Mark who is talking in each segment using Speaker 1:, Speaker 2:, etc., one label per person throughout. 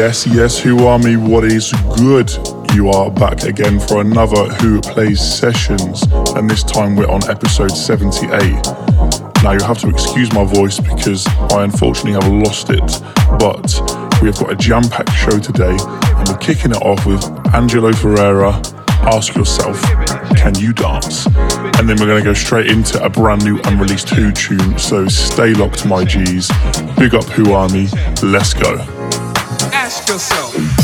Speaker 1: Yes, yes, Who Army? What is good? You are back again for another Who Plays Sessions, and this time we're on episode 78. Now you have to excuse my voice because I unfortunately have lost it, but we have got a jam packed show today, and we're kicking it off with Angelo Ferreira. Ask yourself, can you dance? And then we're going to go straight into a brand new unreleased Who tune, so stay locked, my G's. Big up Who Army, let's go.
Speaker 2: Yourself.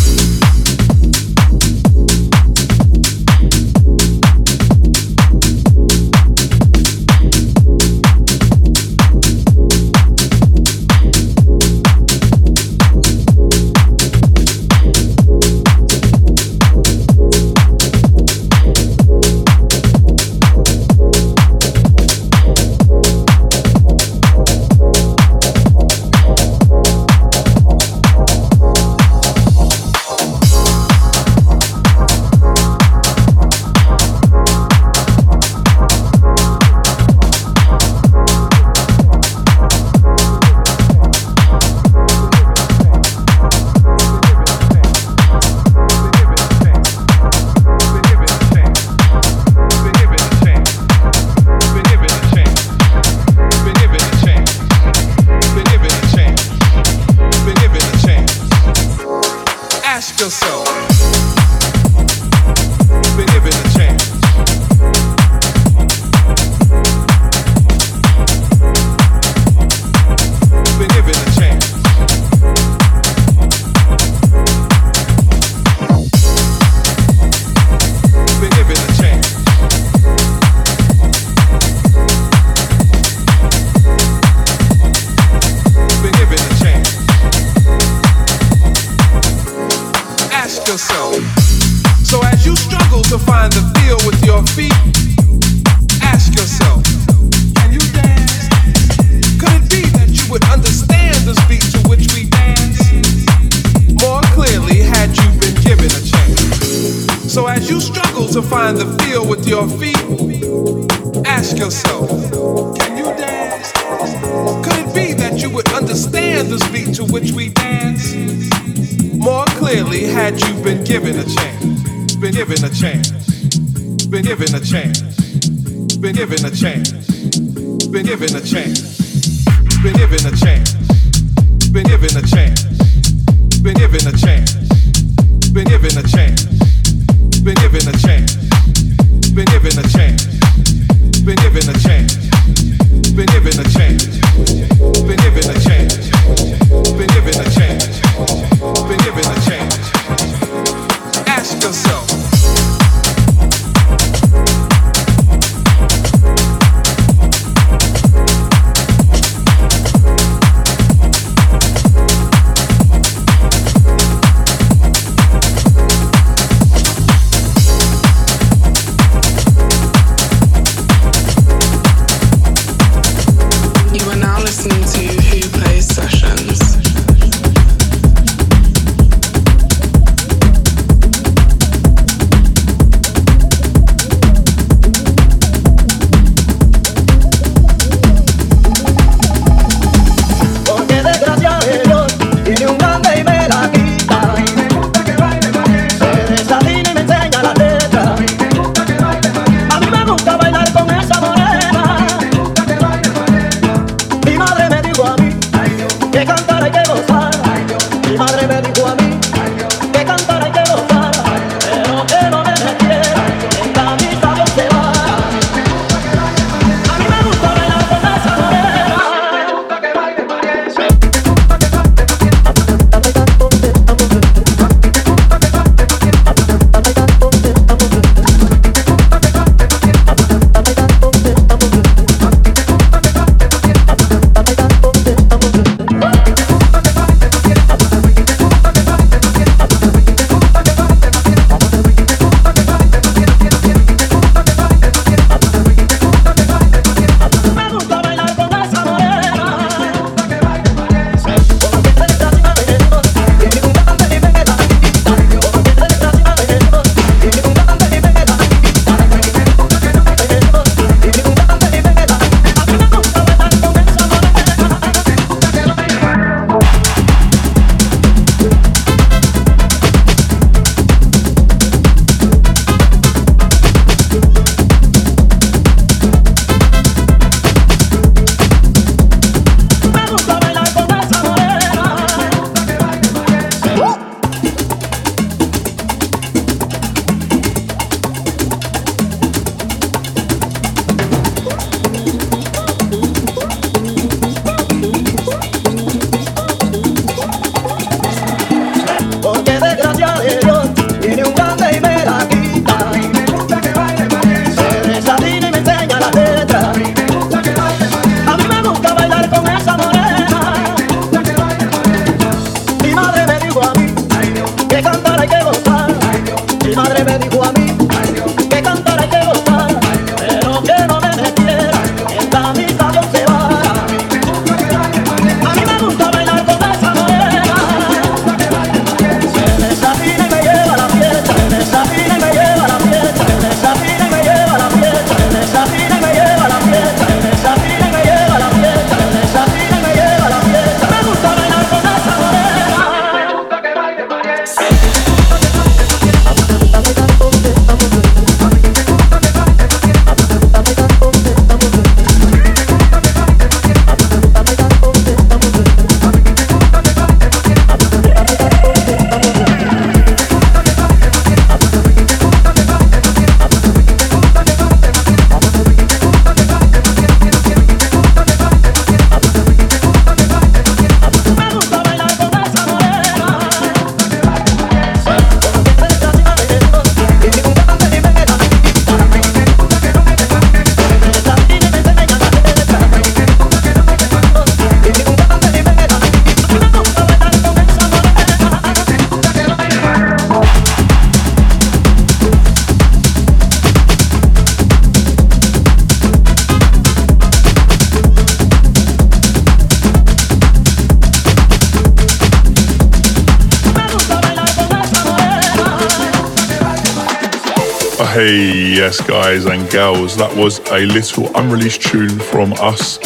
Speaker 3: Hey, yes, guys and gals, that was a little unreleased tune from us.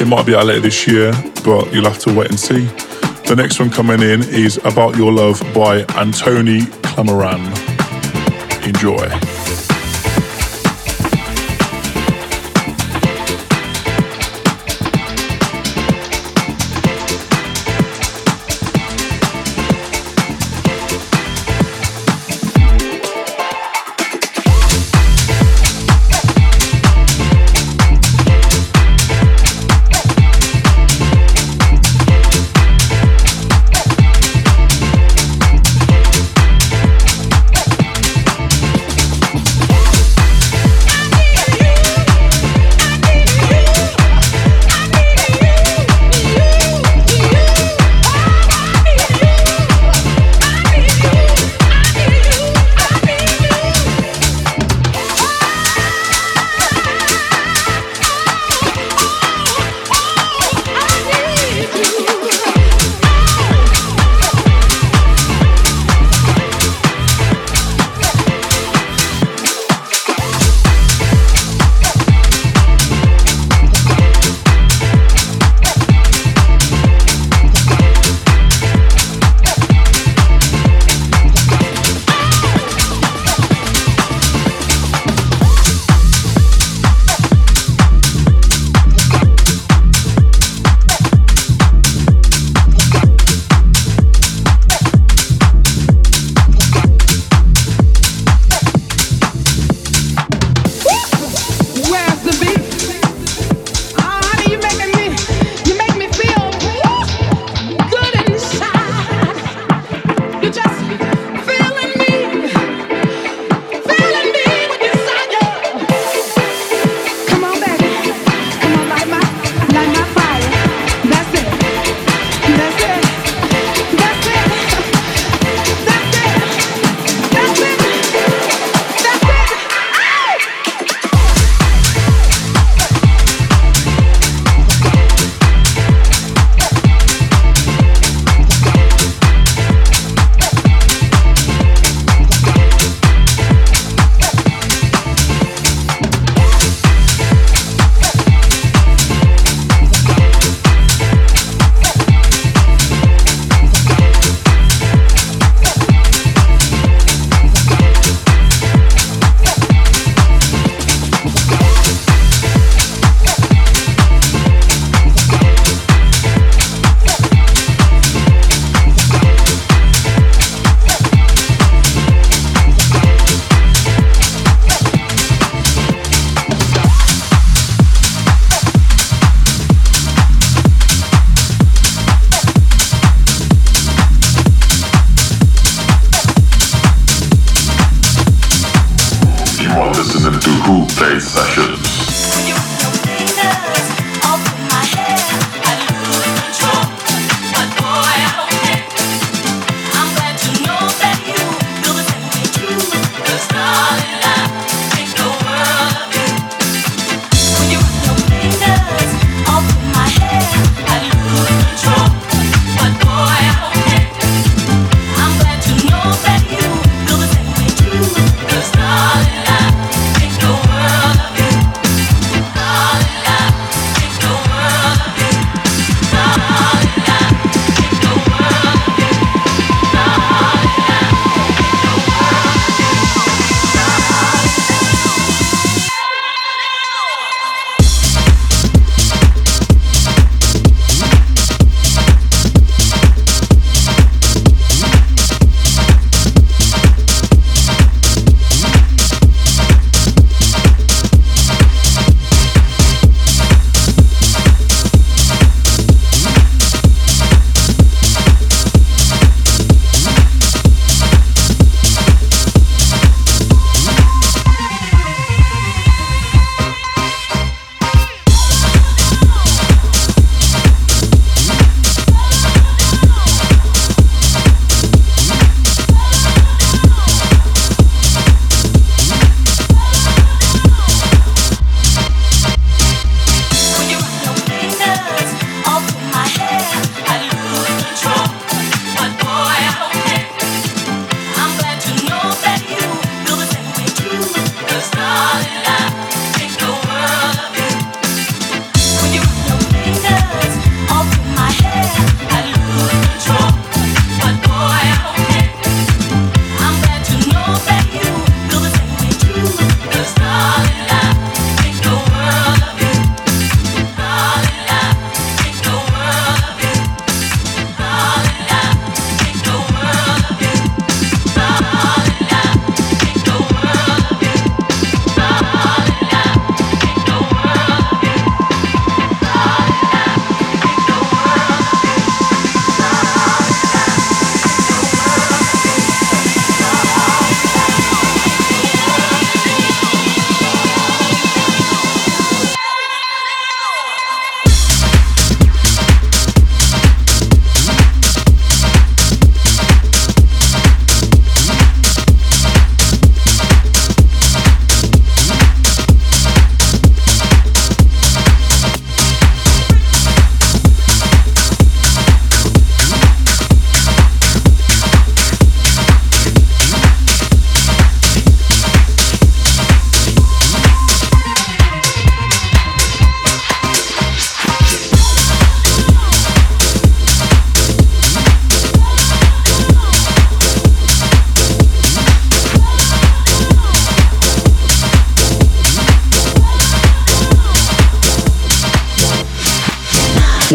Speaker 3: It might be out later this year, but you'll have to wait and see. The next one coming in is About Your Love by Antoine Clamaran. Enjoy.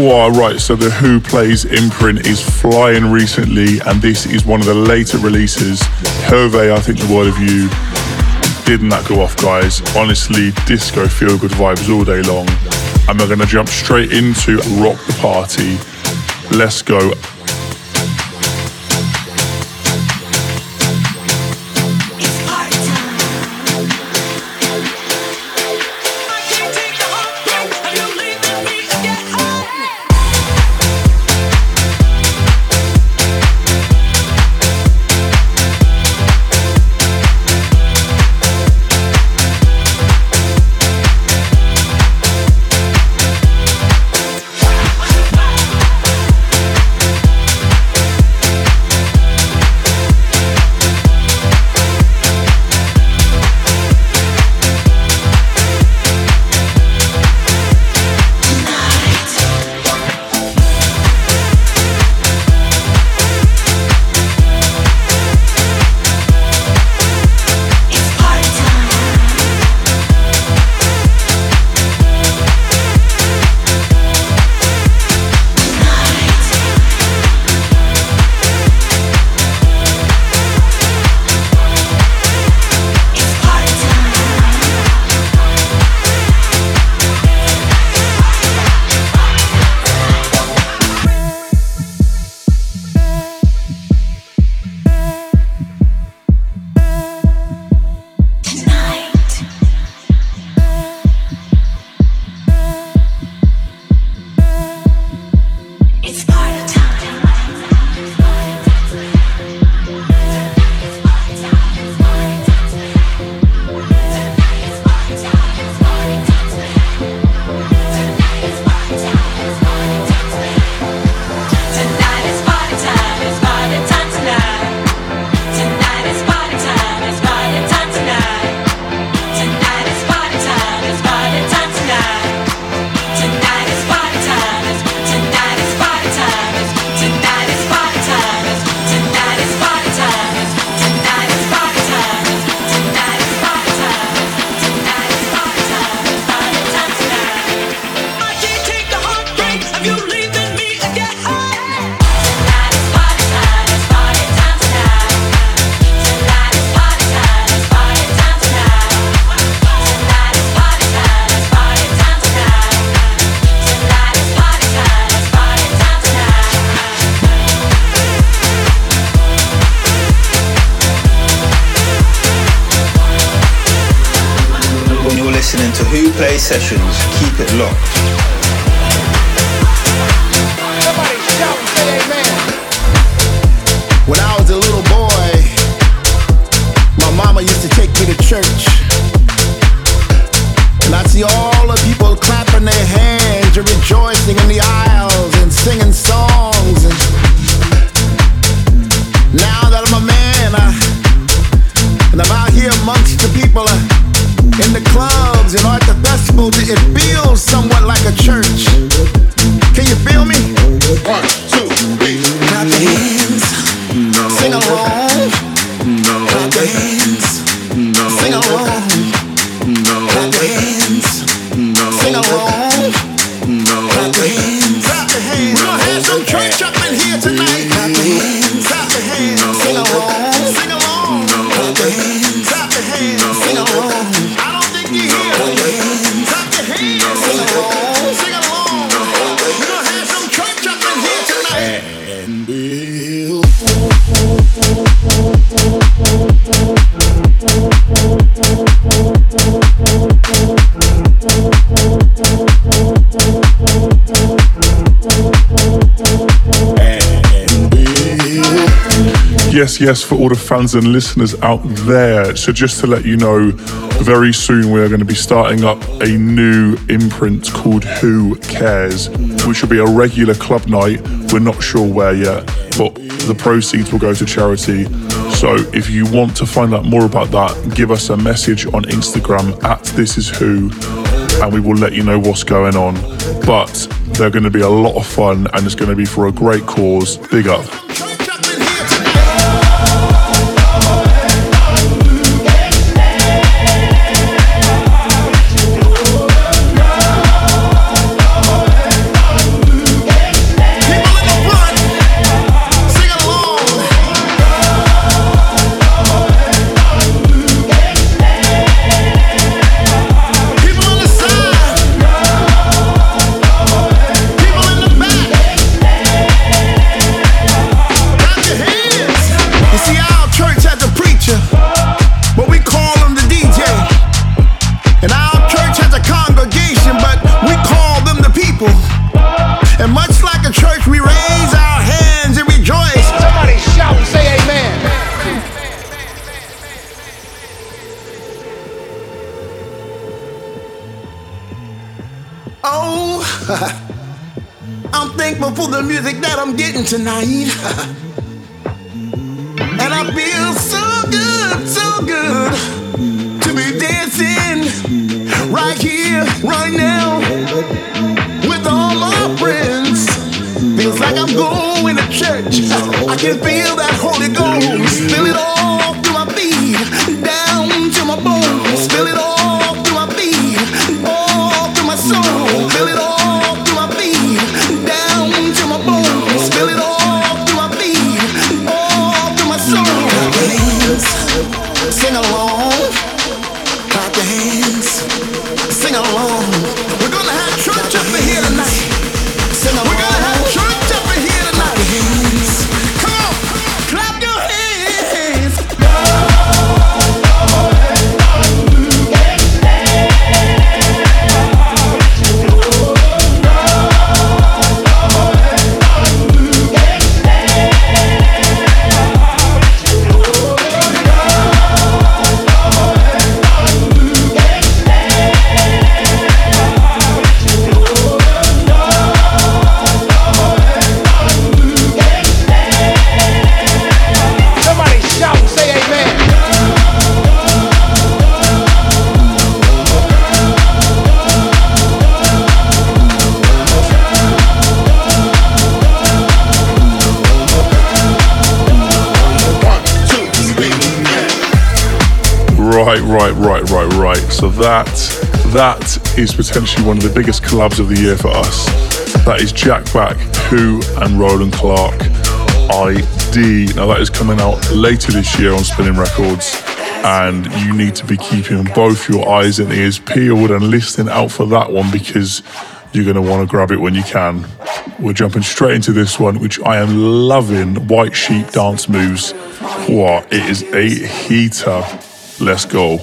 Speaker 1: Right. So the Who Plays imprint is flying recently, and this is one of the later releases. Hervé, I think the word of you didn't that go off, guys? Honestly, disco feel good vibes all day long. And we're going to jump straight into Rock the Party. Let's go.
Speaker 4: Sessions. Keep it locked.
Speaker 1: Yes, for all the fans and listeners out there. So, just to let you know, very soon we are going to be starting up a new imprint called Who Cares, which will be a regular club night. We're not sure where yet, but the proceeds will go to charity. So, if you want to find out more about that, give us a message on Instagram at This Is Who, and we will let you know what's going on. But they're going to be a lot of fun, and it's going to be for a great cause. Big up.
Speaker 4: tonight. and I feel so good, so good to be dancing right here, right now with all my friends. Feels like I'm going to church. I can feel
Speaker 5: is potentially one of the biggest collabs of the year for us. That is Jack Back, Who, and Roland Clark. ID. Now that is coming out later this year on Spinnin' Records, and you need to be keeping both your eyes and ears peeled and listening out for that one because you're going to want to grab it when you can. We're jumping straight into this one, which I am loving. White Sheep Dance Moves. What? It is a heater. Let's go.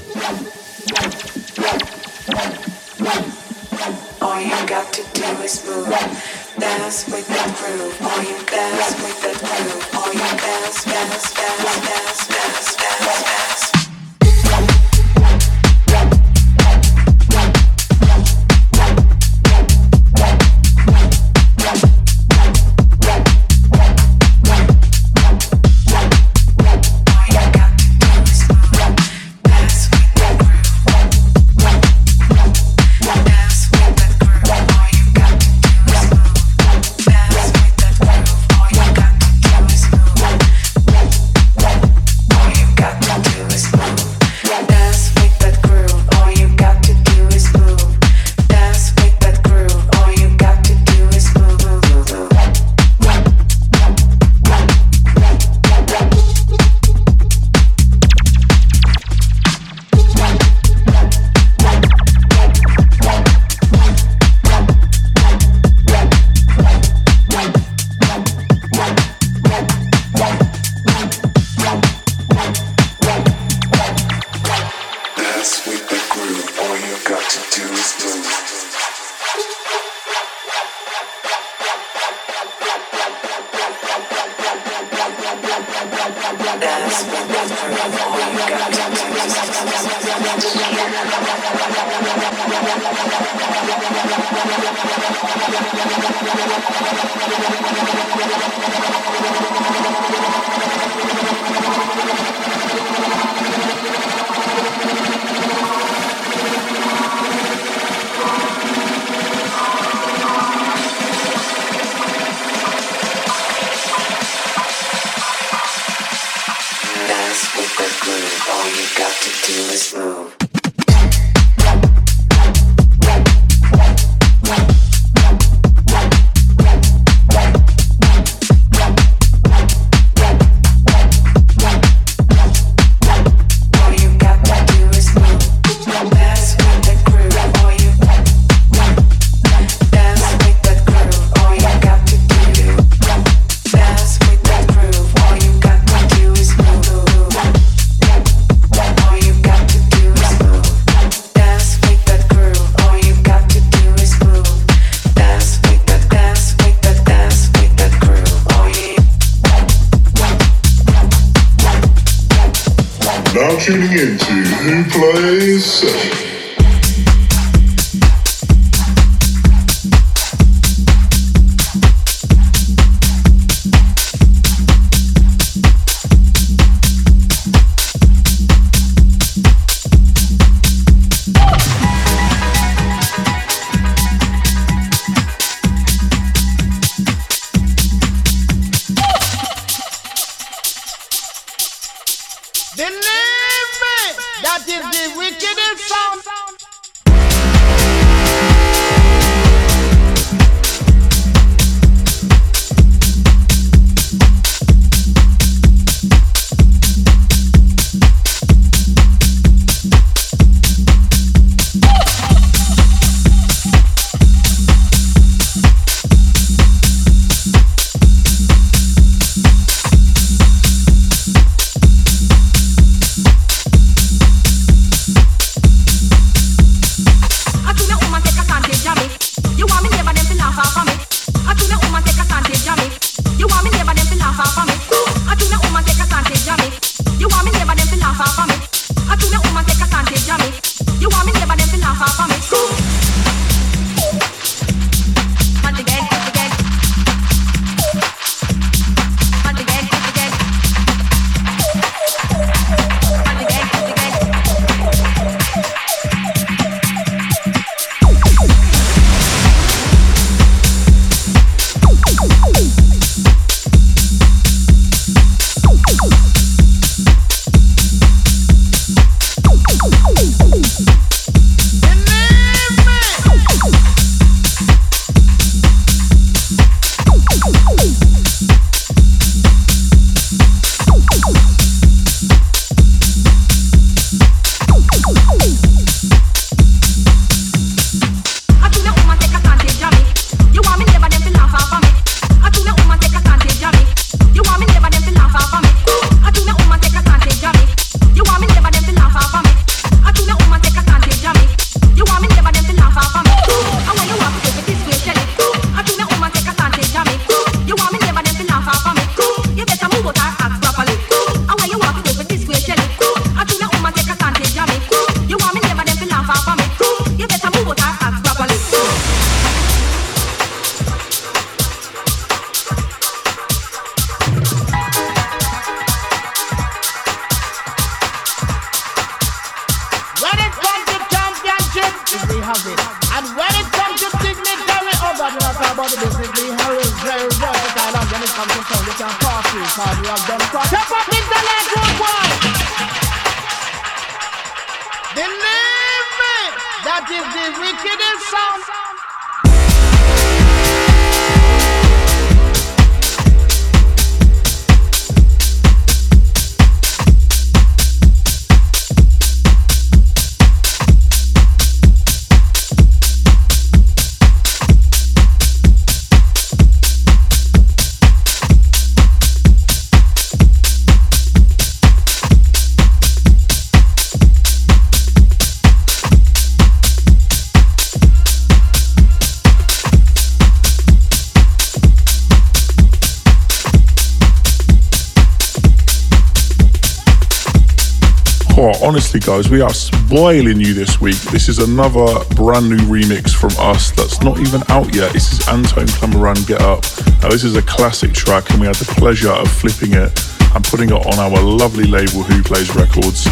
Speaker 1: guys. We are spoiling you this week. This is another brand new remix from us that's not even out yet. This is Antoine Clamaran Get Up. Now, this is a classic track, and we had the pleasure of flipping it and putting it on our lovely label, Who Plays Records.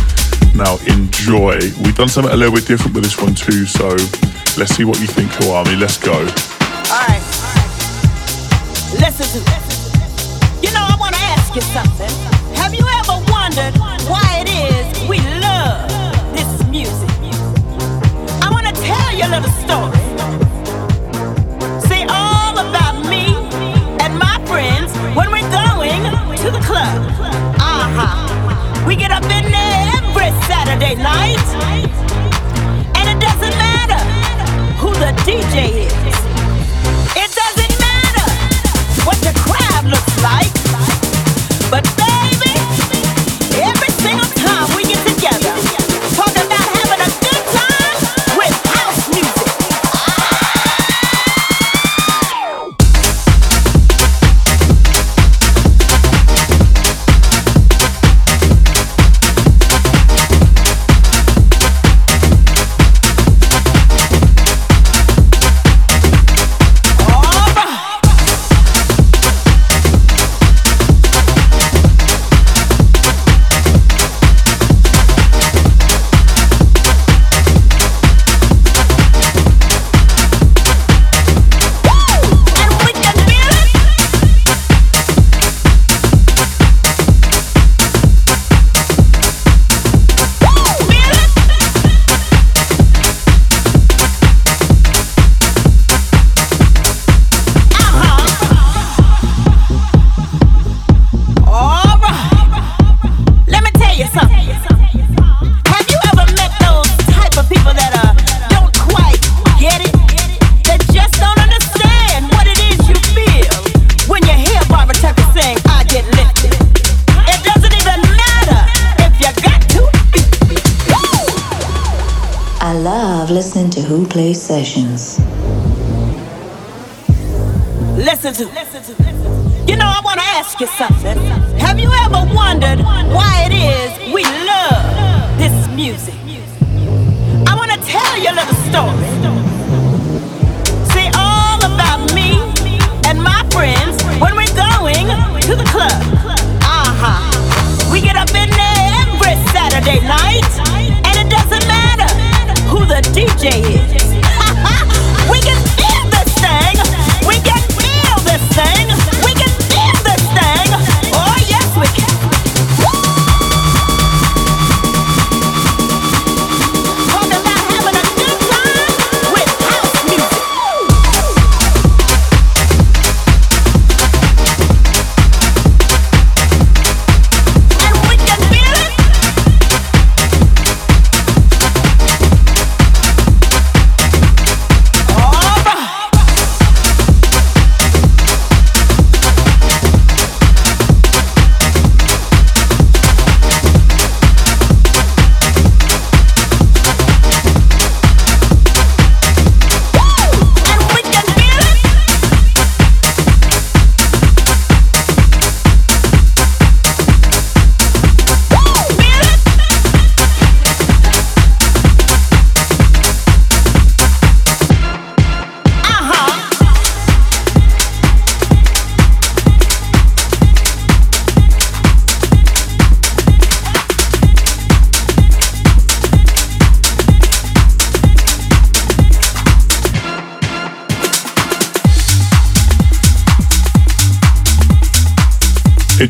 Speaker 1: Now, enjoy. We've done something a little bit different with this one, too, so let's see what you think, Kawami. Let's go.
Speaker 6: All
Speaker 7: right.
Speaker 6: Listen, listen. You know, I want to ask you something. Have you ever wondered why? Your little story. Say all about me and my friends when we're going to the club. Uh-huh. We get up in there every Saturday night. And it doesn't matter who the DJ is.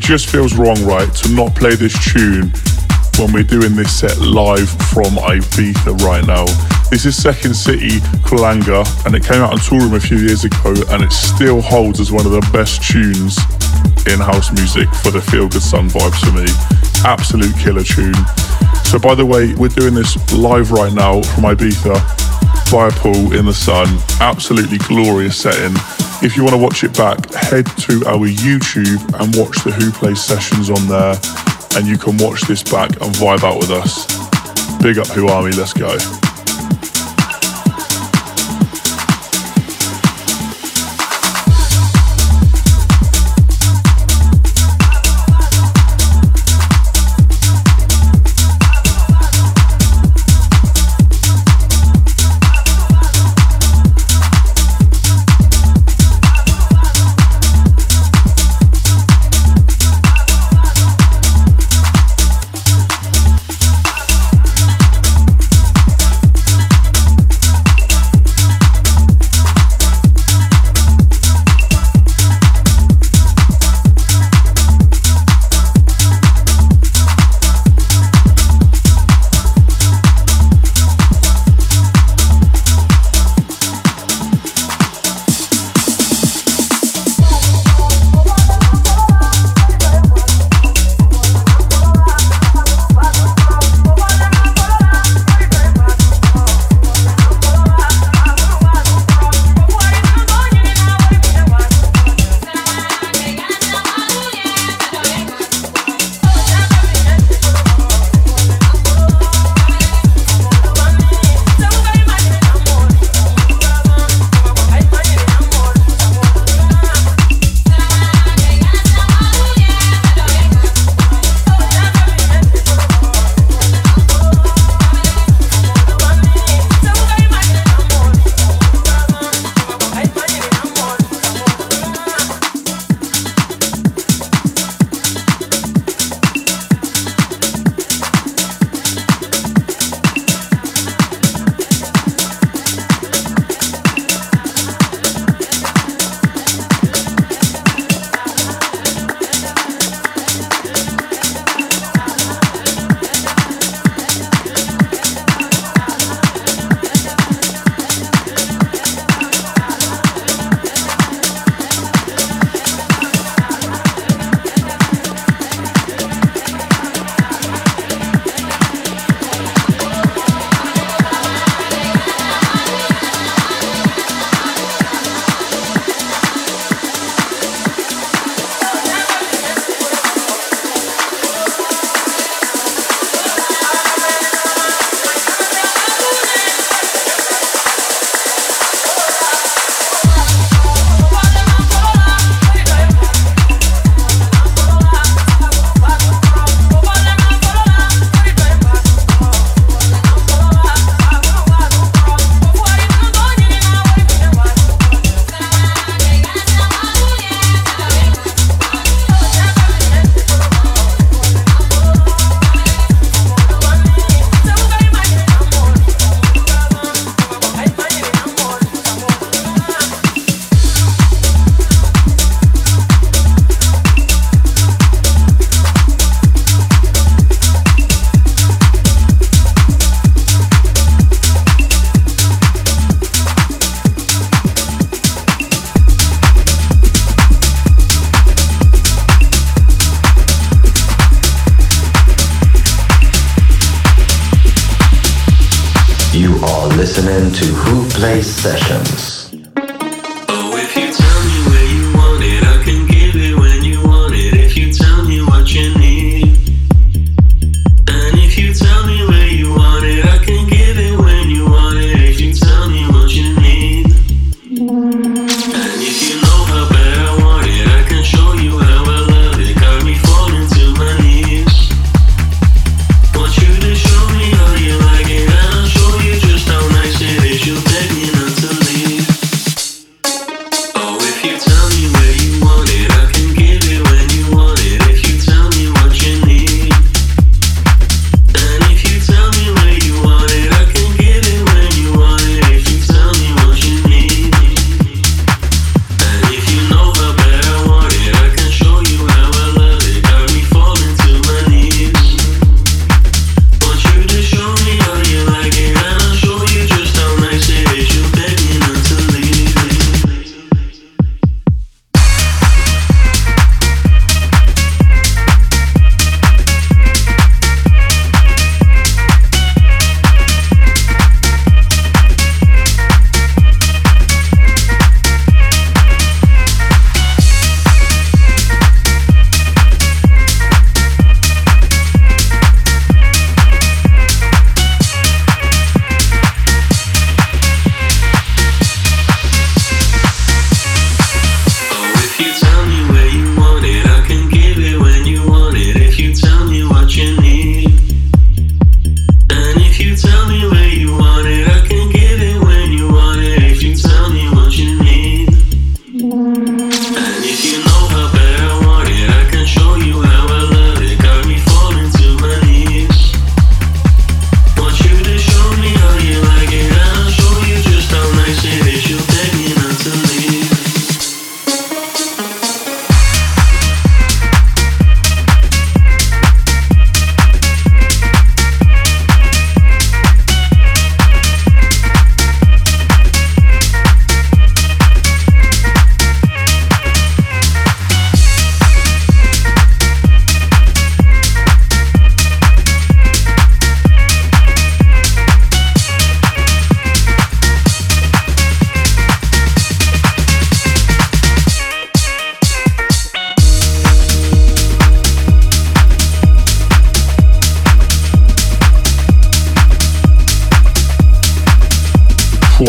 Speaker 1: Just feels wrong, right, to not play this tune when we're doing this set live from Ibiza right now. This is Second City Kulanga, and it came out on Toolroom a few years ago, and it still holds as one of the best tunes in house music for the feel good sun vibes for me. Absolute killer tune. So, by the way, we're doing this live right now from Ibiza by a pool in the sun. Absolutely glorious setting. If you want to watch it back, head to our YouTube and watch the Who Plays sessions on there, and you can watch this back and vibe out with us. Big up Who Army, let's go.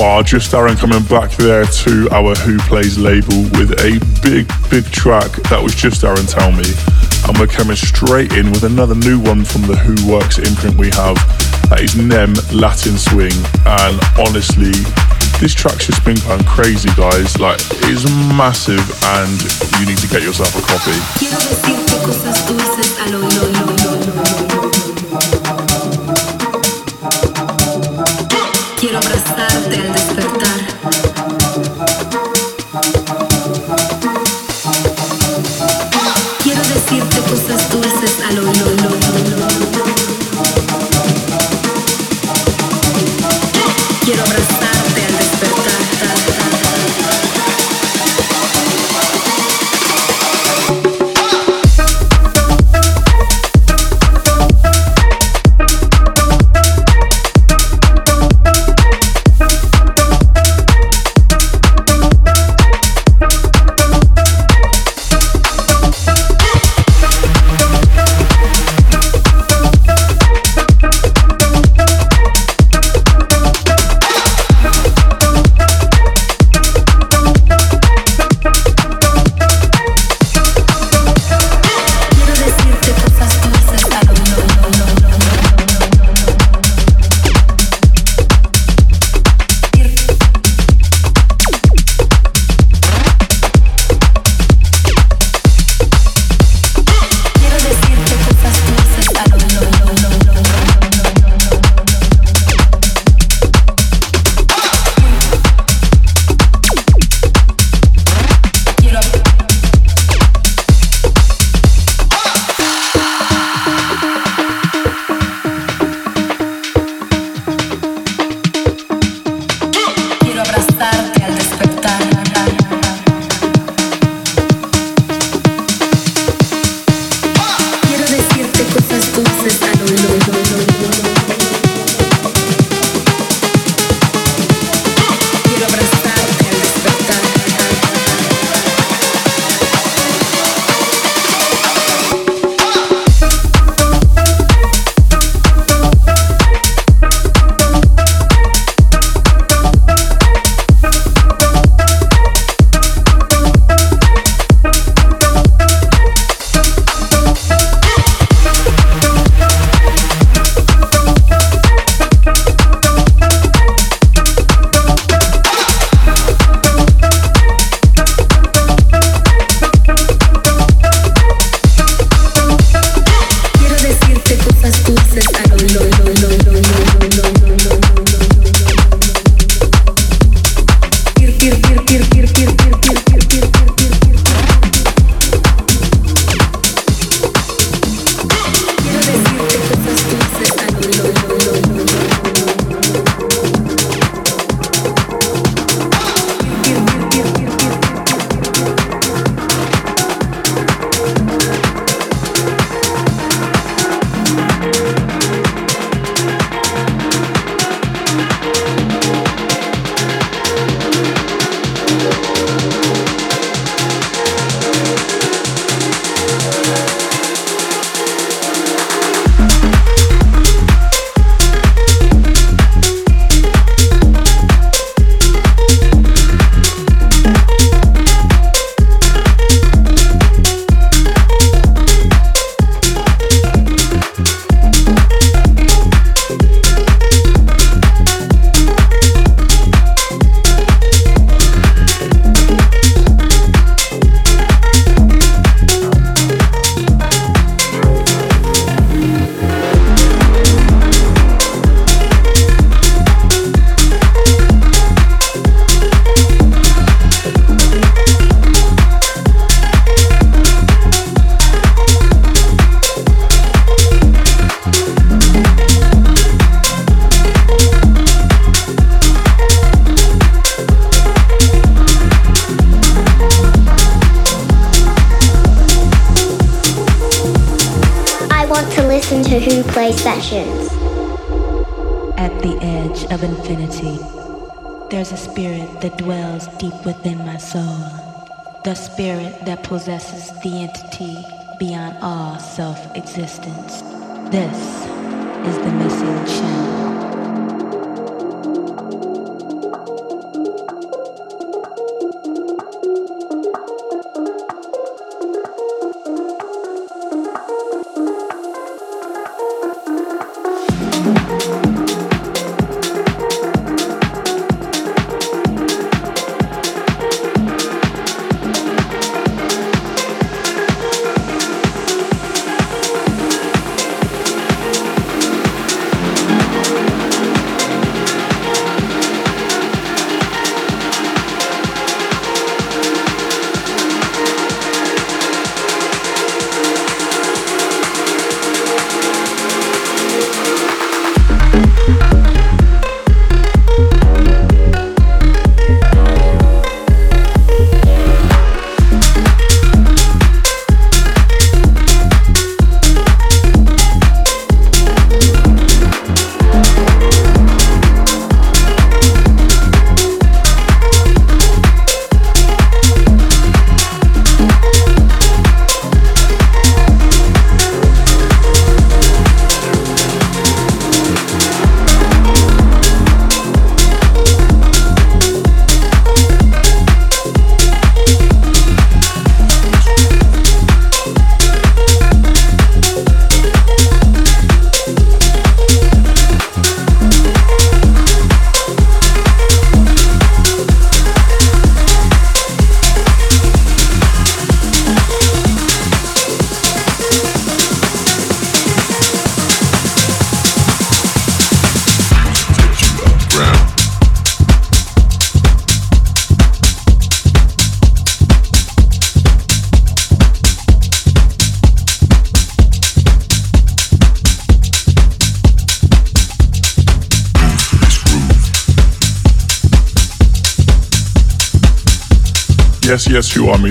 Speaker 1: Noir, Drift Aaron coming back there to our Who Plays label with a big, big track that was Just Aaron Tell Me. And we're coming straight in with another new one from the Who Works imprint we have. That is Nem Latin Swing. And honestly, this track's just been going crazy, guys. Like, it's massive, and you need to get yourself a copy.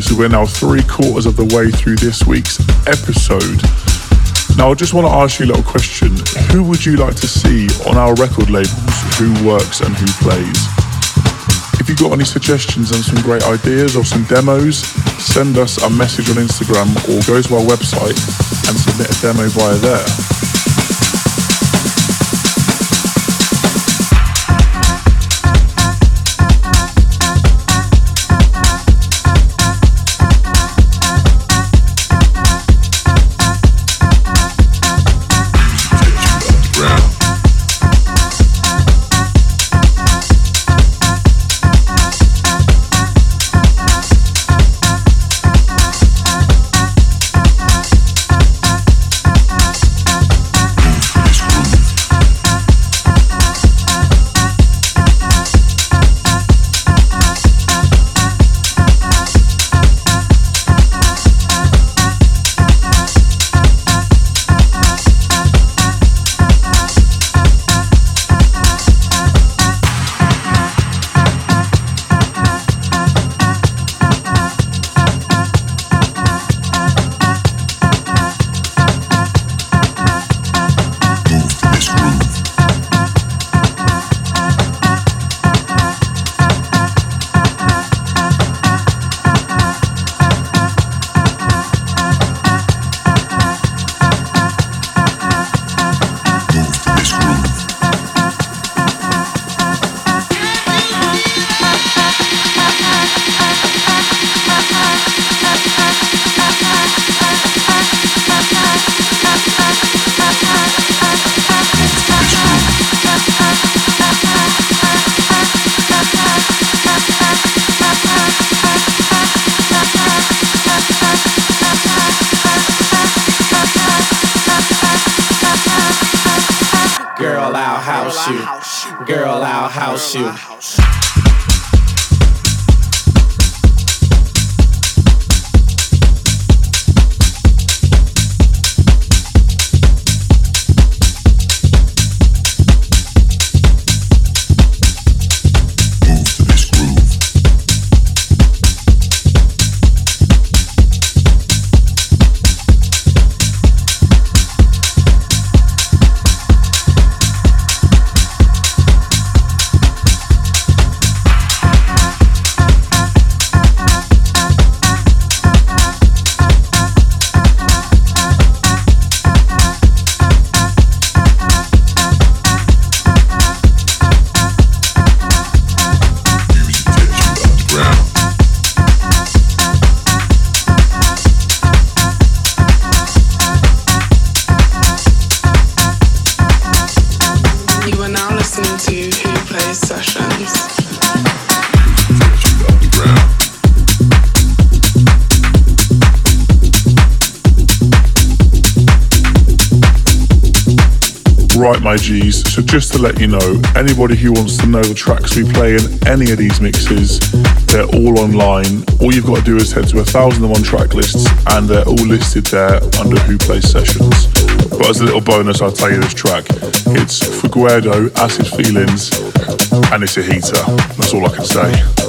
Speaker 1: So we're now three quarters of the way through this week's episode. Now, I just want to ask you a little question. Who would you like to see on our record labels? Who works and who plays? If you've got any suggestions and some great ideas or some demos, send us a message on Instagram or go to our website and submit a demo via there.
Speaker 8: House
Speaker 1: just to let you know, anybody who wants to know the tracks we play in any of these mixes, they're all online. All you've got to do is head to a thousand and one track lists, and they're all listed there under Who Plays Sessions. But as a little bonus, I'll tell you this track. It's Figueredo, Acid Feelings, and it's a heater. That's all I can say.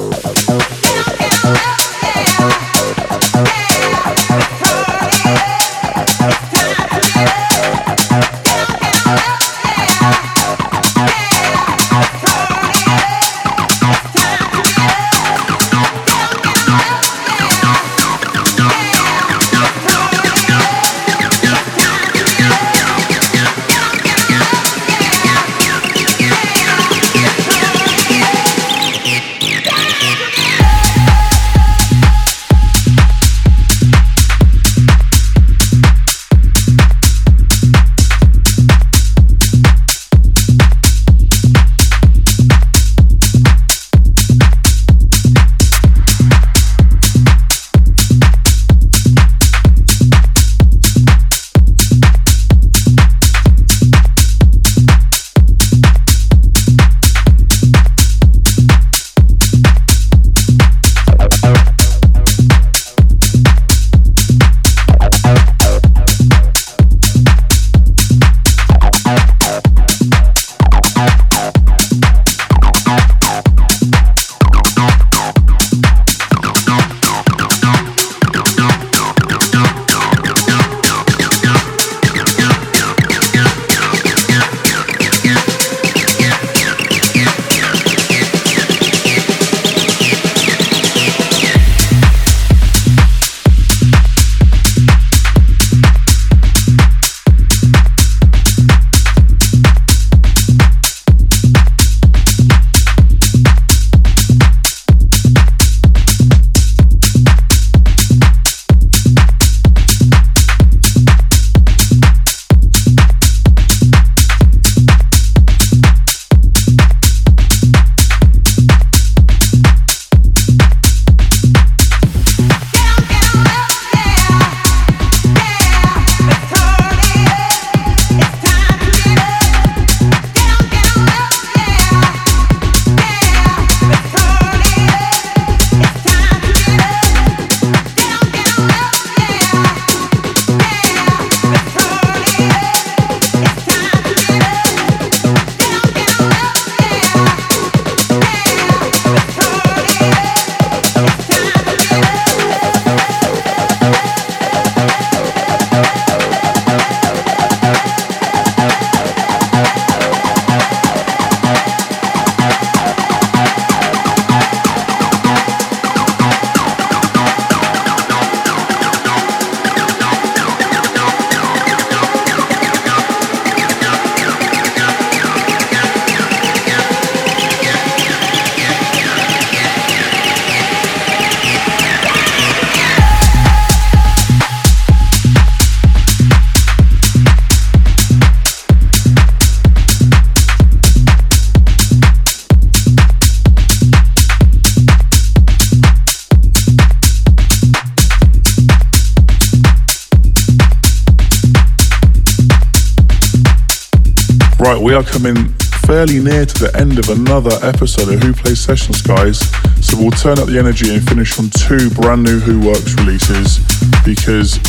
Speaker 1: Are coming fairly near to the end of another episode of Who Plays Sessions, guys. So we'll turn up the energy and finish on two brand new Who Works releases because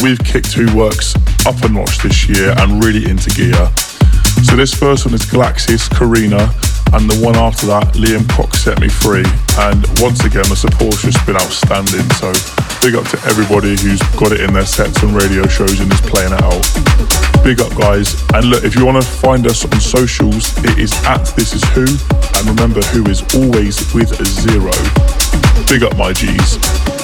Speaker 1: we've kicked Who Works up a notch this year and really into gear. So this first one is Galaxis, Karina, and the one after that, Liam Cox Set Me Free. And once again, the support's just been outstanding. So big up to everybody who's got it in their sets and radio shows and is playing it out. Big up, guys. And look, if you want to find us on socials, it is at This Is Who. And remember, Who is always with a zero. Big up, my G's.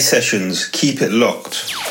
Speaker 4: Sessions. Keep it locked.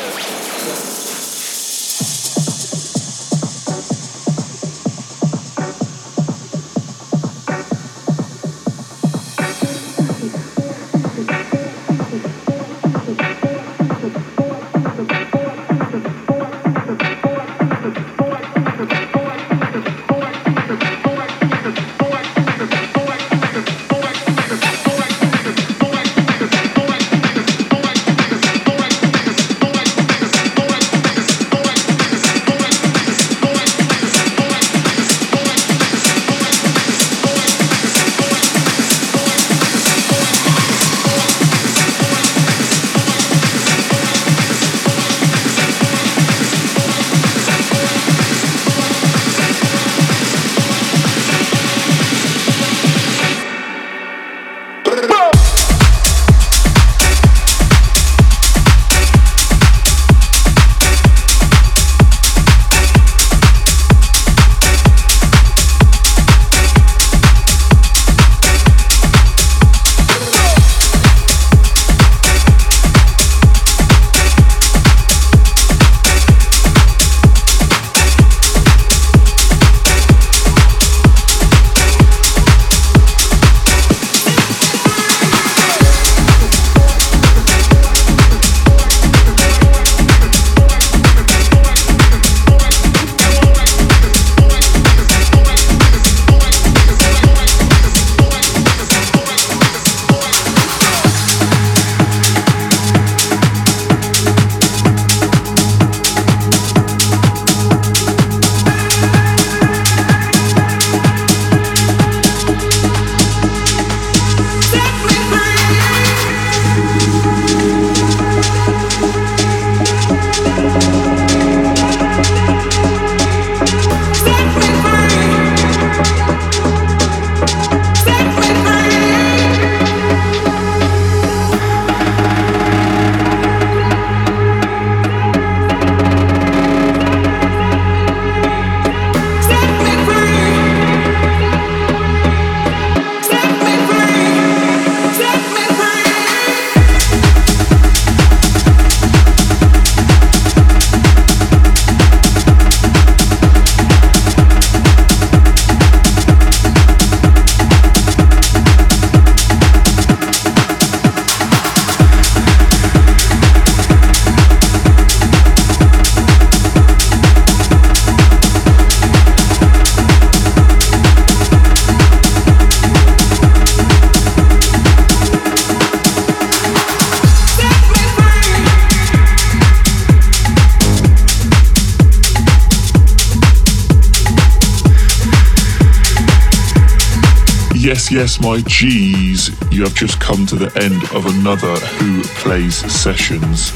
Speaker 1: Yes, my G's, you have just come to the end of another Who Plays Sessions.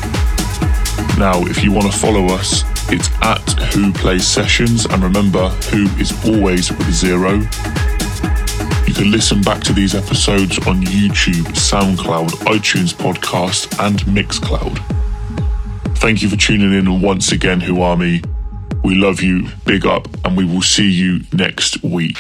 Speaker 1: Now, if you want to follow us, it's at Who Plays Sessions, and remember, Who is always with zero. You can listen back to these episodes on YouTube, SoundCloud, iTunes Podcast, and Mixcloud. Thank you for tuning in once again, Who Army. We love you, big up, and we will see you next week.